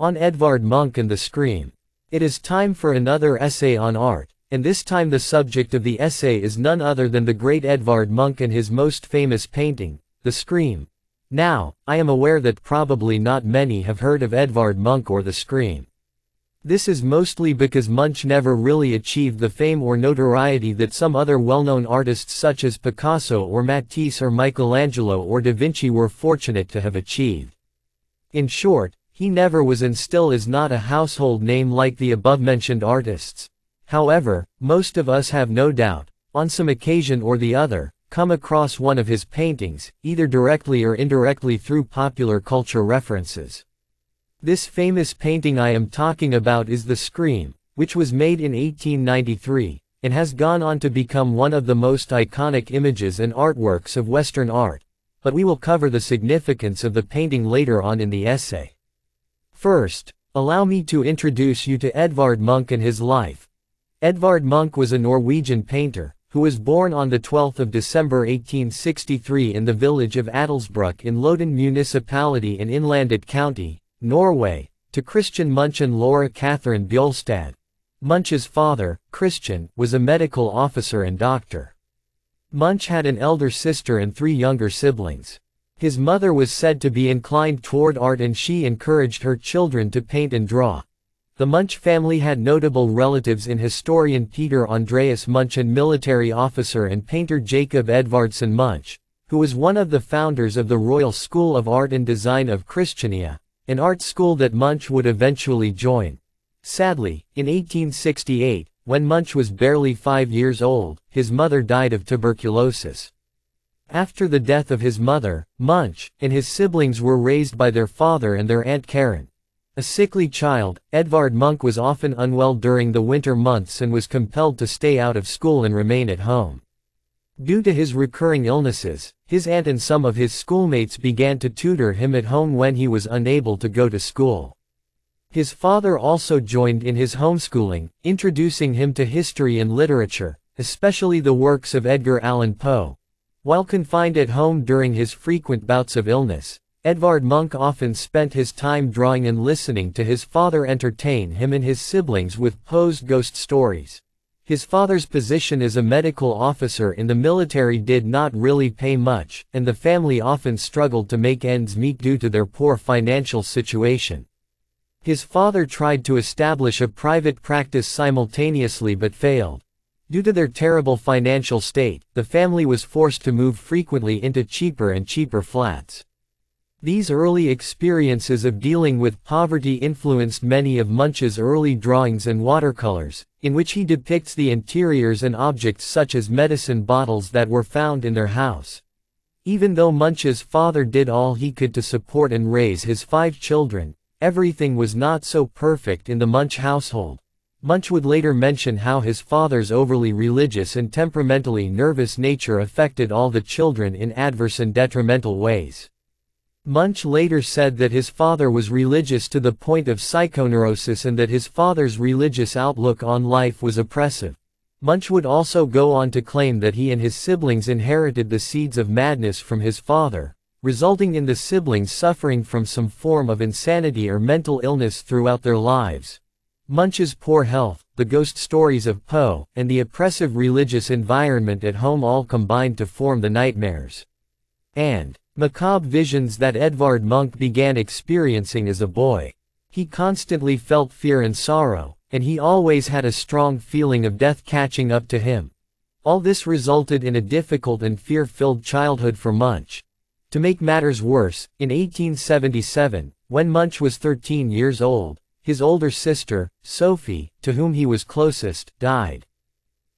On Edvard Munch and the Scream. It is time for another essay on art, and this time the subject of the essay is none other than the great Edvard Munch and his most famous painting, The Scream. Now, I am aware that probably not many have heard of Edvard Munch or The Scream. This is mostly because Munch never really achieved the fame or notoriety that some other well-known artists such as Picasso or Matisse or Michelangelo or Da Vinci were fortunate to have achieved. In short, he never was and still is not a household name like the above-mentioned artists. However, most of us have no doubt, on some occasion or the other, come across one of his paintings, either directly or indirectly through popular culture references. This famous painting I am talking about is The Scream, which was made in 1893, and has gone on to become one of the most iconic images and artworks of Western art, but we will cover the significance of the painting later on in the essay. First, allow me to introduce you to Edvard Munch and his life. Edvard Munch was a Norwegian painter, who was born on 12 December 1863 in the village of Ådalsbruk in Løten municipality in Innlandet county, Norway, to Christian Munch and Laura Catherine Bjolstad. Munch's father, Christian, was a medical officer and doctor. Munch had an elder sister and three younger siblings. His mother was said to be inclined toward art and she encouraged her children to paint and draw. The Munch family had notable relatives in historian Peter Andreas Munch and military officer and painter Jacob Edvardsson Munch, who was one of the founders of the Royal School of Art and Design of Christiania, an art school that Munch would eventually join. Sadly, in 1868, when Munch was barely five years old, his mother died of tuberculosis. After the death of his mother, Munch and his siblings were raised by their father and their aunt Karen. A sickly child, Edvard Munch was often unwell during the winter months and was compelled to stay out of school and remain at home. Due to his recurring illnesses, his aunt and some of his schoolmates began to tutor him at home when he was unable to go to school. His father also joined in his homeschooling, introducing him to history and literature, especially the works of Edgar Allan Poe, while confined at home during his frequent bouts of illness, Edvard Munch often spent his time drawing and listening to his father entertain him and his siblings with Poe's ghost stories. His father's position as a medical officer in the military did not really pay much, and the family often struggled to make ends meet due to their poor financial situation. His father tried to establish a private practice simultaneously but failed. Due to their terrible financial state, the family was forced to move frequently into cheaper and cheaper flats. These early experiences of dealing with poverty influenced many of Munch's early drawings and watercolors, in which he depicts the interiors and objects such as medicine bottles that were found in their house. Even though Munch's father did all he could to support and raise his five children, everything was not so perfect in the Munch household. Munch would later mention how his father's overly religious and temperamentally nervous nature affected all the children in adverse and detrimental ways. Munch later said that his father was religious to the point of psychoneurosis and that his father's religious outlook on life was oppressive. Munch would also go on to claim that he and his siblings inherited the seeds of madness from his father, resulting in the siblings suffering from some form of insanity or mental illness throughout their lives. Munch's poor health, the ghost stories of Poe, and the oppressive religious environment at home all combined to form the nightmares and macabre visions that Edvard Munch began experiencing as a boy. He constantly felt fear and sorrow, and he always had a strong feeling of death catching up to him. All this resulted in a difficult and fear-filled childhood for Munch. To make matters worse, in 1877, when Munch was 13 years old, his older sister, Sophie, to whom he was closest, died.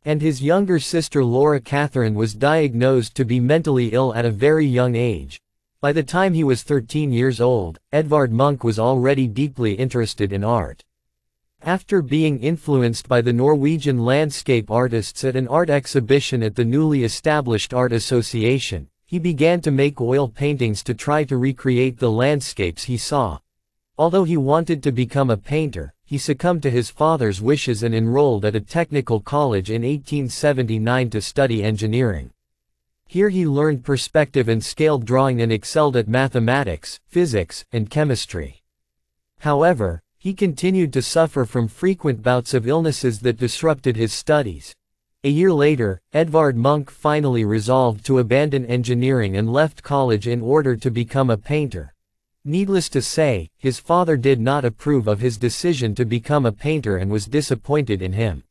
And his younger sister Laura Catherine was diagnosed to be mentally ill at a very young age. By the time he was 13 years old, Edvard Munch was already deeply interested in art. After being influenced by the Norwegian landscape artists at an art exhibition at the newly established Art Association, he began to make oil paintings to try to recreate the landscapes he saw. Although he wanted to become a painter, he succumbed to his father's wishes and enrolled at a technical college in 1879 to study engineering. Here he learned perspective and scale drawing and excelled at mathematics, physics, and chemistry. However, he continued to suffer from frequent bouts of illnesses that disrupted his studies. A year later, Edvard Munch finally resolved to abandon engineering and left college in order to become a painter. Needless to say, his father did not approve of his decision to become a painter and was disappointed in him.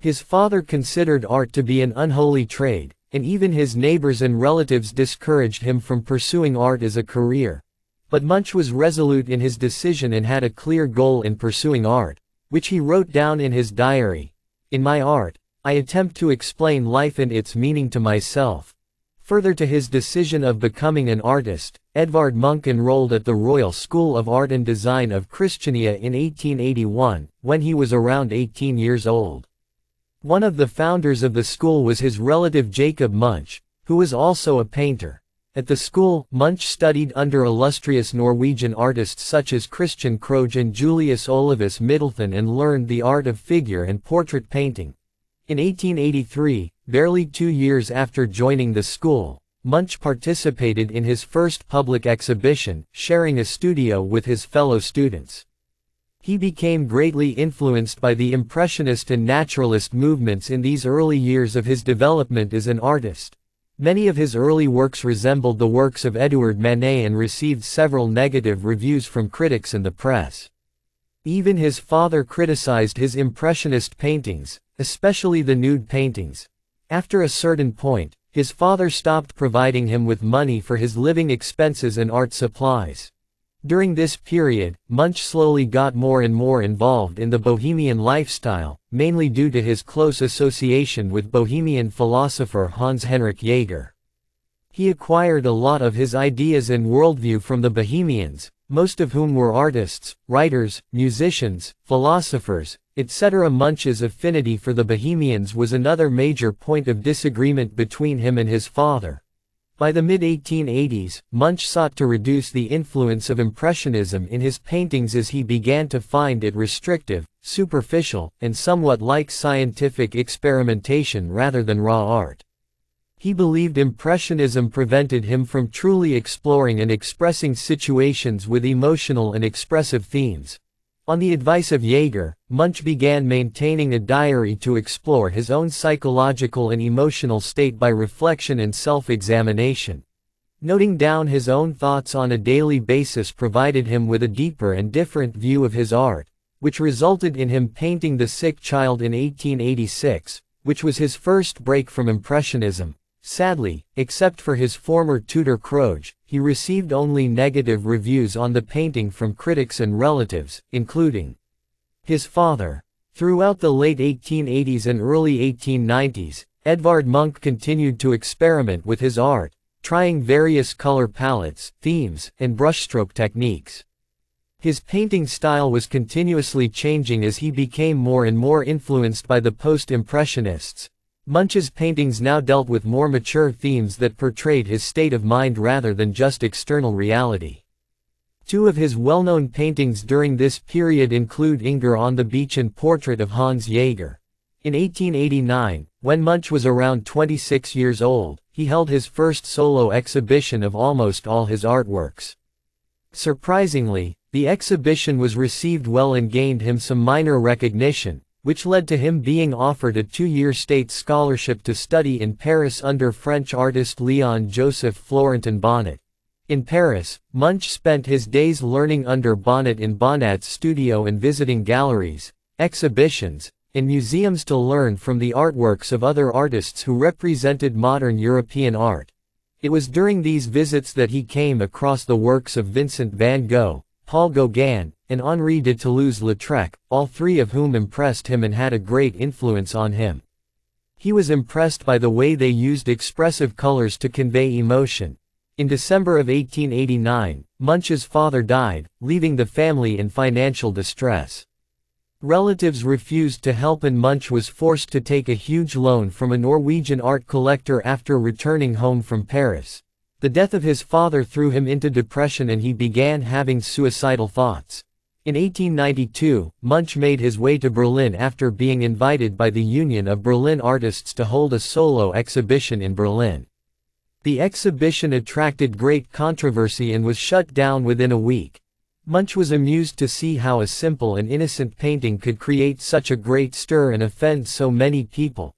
His father considered art to be an unholy trade, and even his neighbors and relatives discouraged him from pursuing art as a career. But Munch was resolute in his decision and had a clear goal in pursuing art, which he wrote down in his diary. In my art, I attempt to explain life and its meaning to myself. Further to his decision of becoming an artist, Edvard Munch enrolled at the Royal School of Art and Design of Christiania in 1881, when he was around 18 years old. One of the founders of the school was his relative Jacob Munch, who was also a painter. At the school, Munch studied under illustrious Norwegian artists such as Christian Krohg and Julius Olaus Middelthun and learned the art of figure and portrait painting. In 1883, barely two years after joining the school, Munch participated in his first public exhibition, sharing a studio with his fellow students. He became greatly influenced by the Impressionist and Naturalist movements in these early years of his development as an artist. Many of his early works resembled the works of Edouard Manet and received several negative reviews from critics and the press. Even his father criticized his Impressionist paintings, especially the nude paintings. After a certain point, his father stopped providing him with money for his living expenses and art supplies. During this period, Munch slowly got more and more involved in the bohemian lifestyle, mainly due to his close association with bohemian philosopher Hans Henrik Jaeger. He acquired a lot of his ideas and worldview from the bohemians, most of whom were artists, writers, musicians, philosophers, etc. Munch's affinity for the Bohemians was another major point of disagreement between him and his father. By the mid-1880s, Munch sought to reduce the influence of Impressionism in his paintings as he began to find it restrictive, superficial, and somewhat like scientific experimentation rather than raw art. He believed Impressionism prevented him from truly exploring and expressing situations with emotional and expressive themes. On the advice of Jaeger, Munch began maintaining a diary to explore his own psychological and emotional state by reflection and self-examination. Noting down his own thoughts on a daily basis provided him with a deeper and different view of his art, which resulted in him painting The Sick Child in 1886, which was his first break from Impressionism. Sadly, except for his former tutor Krohg, he received only negative reviews on the painting from critics and relatives, including his father. Throughout the late 1880s and early 1890s, Edvard Munch continued to experiment with his art, trying various color palettes, themes, and brushstroke techniques. His painting style was continuously changing as he became more and more influenced by the post-impressionists, Munch's paintings now dealt with more mature themes that portrayed his state of mind rather than just external reality. Two of his well-known paintings during this period include Inger on the Beach and Portrait of Hans Jaeger. In 1889, when Munch was around 26 years old, he held his first solo exhibition of almost all his artworks. Surprisingly, the exhibition was received well and gained him some minor recognition, which led to him being offered a two-year state scholarship to study in Paris under French artist Léon-Joseph Florentin Bonnat. In Paris, Munch spent his days learning under Bonnat in Bonnat's studio and visiting galleries, exhibitions, and museums to learn from the artworks of other artists who represented modern European art. It was during these visits that he came across the works of Vincent van Gogh, Paul Gauguin, and Henri de Toulouse-Lautrec, all three of whom impressed him and had a great influence on him. He was impressed by the way they used expressive colors to convey emotion. In December of 1889, Munch's father died, leaving the family in financial distress. Relatives refused to help and Munch was forced to take a huge loan from a Norwegian art collector after returning home from Paris. The death of his father threw him into depression and he began having suicidal thoughts. In 1892, Munch made his way to Berlin after being invited by the Union of Berlin Artists to hold a solo exhibition in Berlin. The exhibition attracted great controversy and was shut down within a week. Munch was amused to see how a simple and innocent painting could create such a great stir and offend so many people.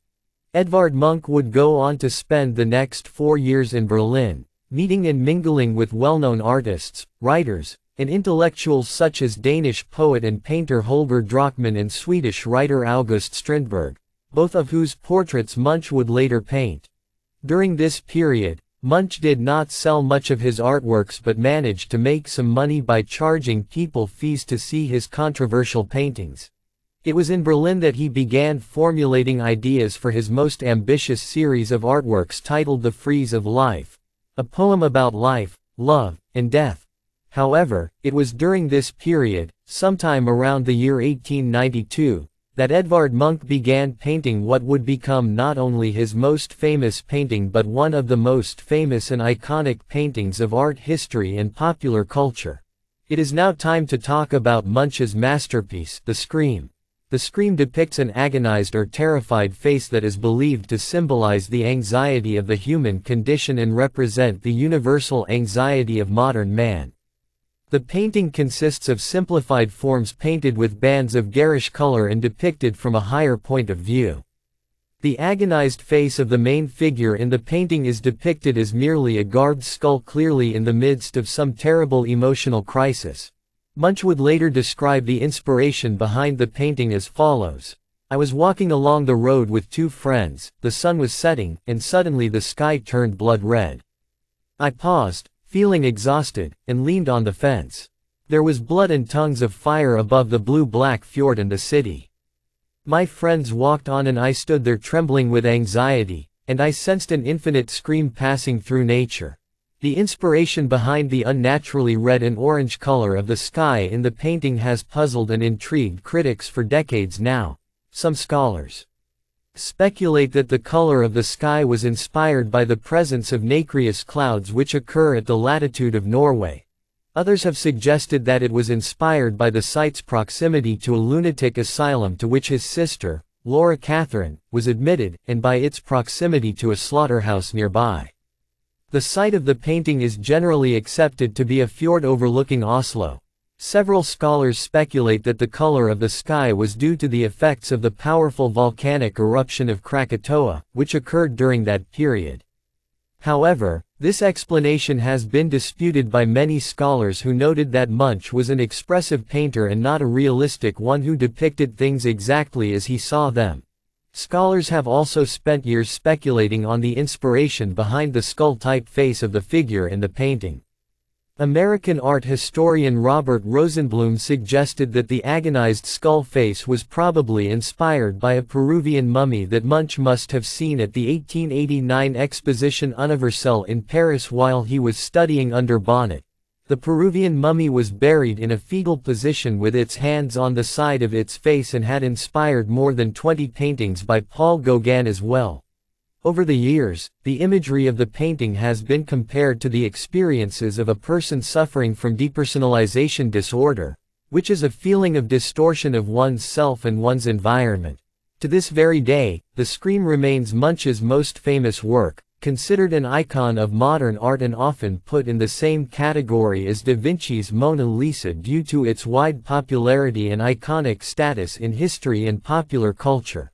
Edvard Munch would go on to spend the next four years in Berlin, meeting and mingling with well-known artists, writers, and intellectuals such as Danish poet and painter Holger Drachmann and Swedish writer August Strindberg, both of whose portraits Munch would later paint. During this period, Munch did not sell much of his artworks but managed to make some money by charging people fees to see his controversial paintings. It was in Berlin that he began formulating ideas for his most ambitious series of artworks titled The Frieze of Life, a poem about life, love, and death. However, it was during this period, sometime around the year 1892, that Edvard Munch began painting what would become not only his most famous painting but one of the most famous and iconic paintings of art history and popular culture. It is now time to talk about Munch's masterpiece, The Scream. The scream depicts an agonized or terrified face that is believed to symbolize the anxiety of the human condition and represent the universal anxiety of modern man. The painting consists of simplified forms painted with bands of garish color and depicted from a higher point of view. The agonized face of the main figure in the painting is depicted as merely a garbed skull clearly in the midst of some terrible emotional crisis. Munch would later describe the inspiration behind the painting as follows. I was walking along the road with two friends, the sun was setting, and suddenly the sky turned blood red. I paused, feeling exhausted, and leaned on the fence. There was blood and tongues of fire above the blue-black fjord and the city. My friends walked on and I stood there trembling with anxiety, and I sensed an infinite scream passing through nature. The inspiration behind the unnaturally red and orange color of the sky in the painting has puzzled and intrigued critics for decades now. Some scholars speculate that the color of the sky was inspired by the presence of nacreous clouds which occur at the latitude of Norway. Others have suggested that it was inspired by the site's proximity to a lunatic asylum to which his sister, Laura Catherine, was admitted, and by its proximity to a slaughterhouse nearby. The site of the painting is generally accepted to be a fjord overlooking Oslo. Several scholars speculate that the color of the sky was due to the effects of the powerful volcanic eruption of Krakatoa, which occurred during that period. However, this explanation has been disputed by many scholars who noted that Munch was an expressive painter and not a realistic one who depicted things exactly as he saw them. Scholars have also spent years speculating on the inspiration behind the skull-type face of the figure in the painting. American art historian Robert Rosenblum suggested that the agonized skull face was probably inspired by a Peruvian mummy that Munch must have seen at the 1889 Exposition Universelle in Paris while he was studying under Bonnat. The Peruvian mummy was buried in a fetal position with its hands on the side of its face and had inspired more than 20 paintings by Paul Gauguin as well. Over the years, the imagery of the painting has been compared to the experiences of a person suffering from depersonalization disorder, which is a feeling of distortion of one's self and one's environment. To this very day, the Scream remains Munch's most famous work, considered an icon of modern art and often put in the same category as Da Vinci's Mona Lisa due to its wide popularity and iconic status in history and popular culture.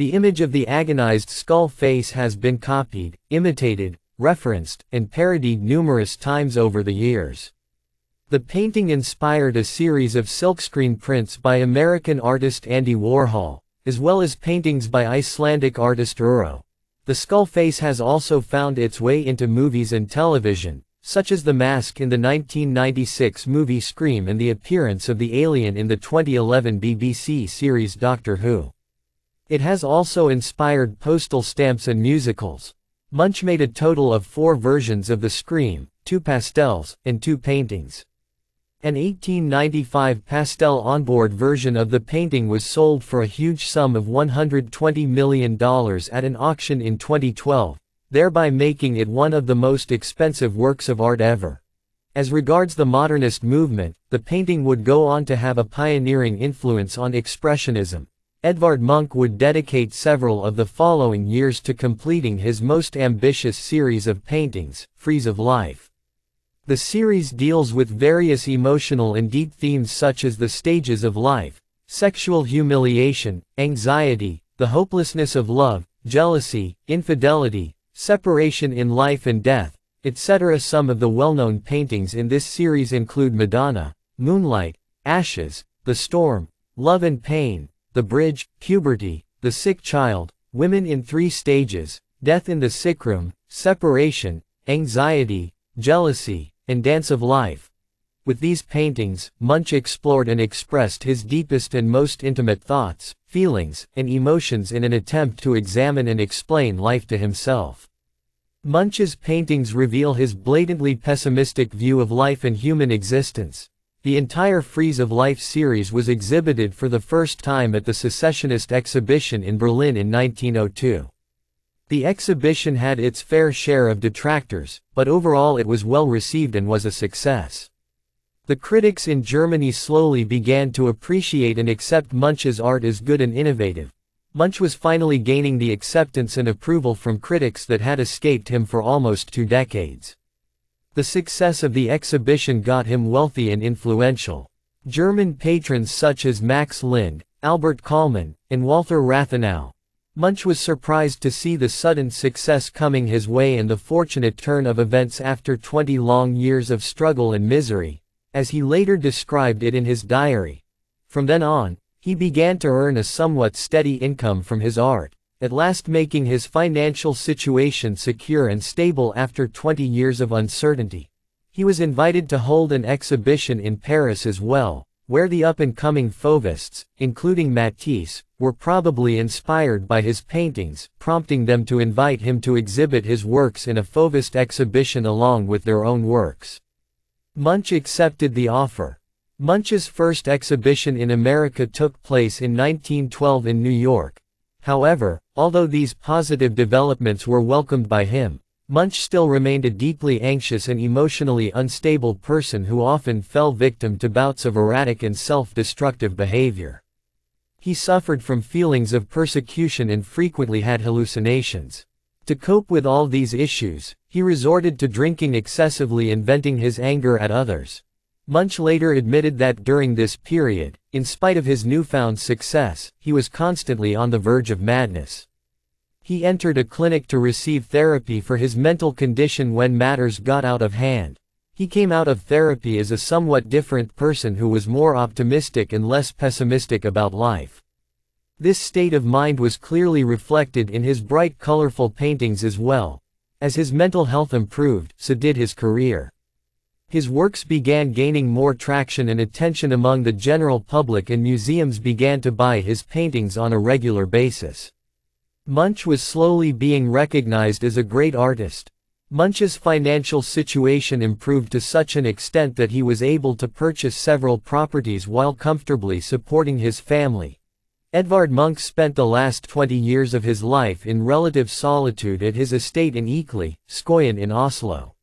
The image of the agonized skull face has been copied, imitated, referenced, and parodied numerous times over the years. The painting inspired a series of silkscreen prints by American artist Andy Warhol, as well as paintings by Icelandic artist Erró. The skull face has also found its way into movies and television, such as The Mask in the 1996 movie Scream and the appearance of the alien in the 2011 BBC series Doctor Who. It has also inspired postal stamps and musicals. Munch made a total of four versions of The Scream, two pastels, and two paintings. An 1895 pastel onboard version of the painting was sold for a huge sum of $120 million at an auction in 2012, thereby making it one of the most expensive works of art ever. As regards the modernist movement, the painting would go on to have a pioneering influence on Expressionism. Edvard Munch would dedicate several of the following years to completing his most ambitious series of paintings, Frieze of Life. The series deals with various emotional and deep themes such as the stages of life, sexual humiliation, anxiety, the hopelessness of love, jealousy, infidelity, separation in life and death, etc. Some of the well-known paintings in this series include Madonna, Moonlight, Ashes, The Storm, Love and Pain, The Bridge, Puberty, The Sick Child, Women in Three Stages, Death in the Sick Room, Separation, Anxiety, Jealousy, and Dance of Life. With these paintings, Munch explored and expressed his deepest and most intimate thoughts, feelings, and emotions in an attempt to examine and explain life to himself. Munch's paintings reveal his blatantly pessimistic view of life and human existence. The entire Frieze of Life series was exhibited for the first time at the Secessionist exhibition in Berlin in 1902. The exhibition had its fair share of detractors, but overall it was well received and was a success. The critics in Germany slowly began to appreciate and accept Munch's art as good and innovative. Munch was finally gaining the acceptance and approval from critics that had escaped him for almost two decades. The success of the exhibition got him wealthy and influential. German patrons such as Max Linde, Albert Kollmann, and Walther Rathenau, Munch was surprised to see the sudden success coming his way and the fortunate turn of events after 20 long years of struggle and misery, as he later described it in his diary. From then on, he began to earn a somewhat steady income from his art, at last making his financial situation secure and stable after 20 years of uncertainty. He was invited to hold an exhibition in Paris as well, where the up-and-coming Fauvists, including Matisse, were probably inspired by his paintings, prompting them to invite him to exhibit his works in a Fauvist exhibition along with their own works. Munch accepted the offer. Munch's first exhibition in America took place in 1912 in New York. However, although these positive developments were welcomed by him, Munch still remained a deeply anxious and emotionally unstable person who often fell victim to bouts of erratic and self-destructive behavior. He suffered from feelings of persecution and frequently had hallucinations. To cope with all these issues, he resorted to drinking excessively and venting his anger at others. Munch later admitted that during this period, in spite of his newfound success, he was constantly on the verge of madness. He entered a clinic to receive therapy for his mental condition when matters got out of hand. He came out of therapy as a somewhat different person who was more optimistic and less pessimistic about life. This state of mind was clearly reflected in his bright colorful paintings as well. As his mental health improved, so did his career. His works began gaining more traction and attention among the general public and museums began to buy his paintings on a regular basis. Munch was slowly being recognized as a great artist. Munch's financial situation improved to such an extent that he was able to purchase several properties while comfortably supporting his family. Edvard Munch spent the last 20 years of his life in relative solitude at his estate in Ekely, Skøyen in Oslo.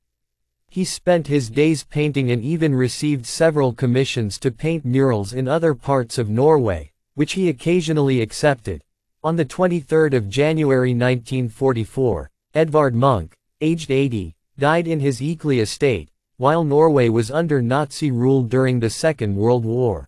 He spent his days painting and even received several commissions to paint murals in other parts of Norway, which he occasionally accepted, on 23 January 1944, Edvard Munch, aged 80, died in his Ekely estate, while Norway was under Nazi rule during the Second World War.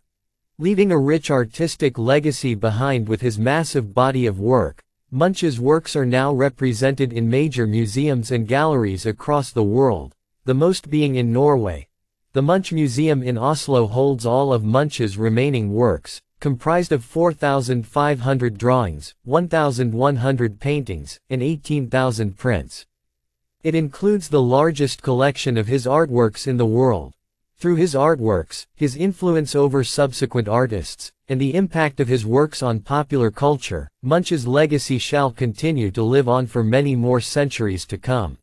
Leaving a rich artistic legacy behind with his massive body of work, Munch's works are now represented in major museums and galleries across the world, the most being in Norway. The Munch Museum in Oslo holds all of Munch's remaining works, comprised of 4,500 drawings, 1,100 paintings, and 18,000 prints. It includes the largest collection of his artworks in the world. Through his artworks, his influence over subsequent artists, and the impact of his works on popular culture, Munch's legacy shall continue to live on for many more centuries to come.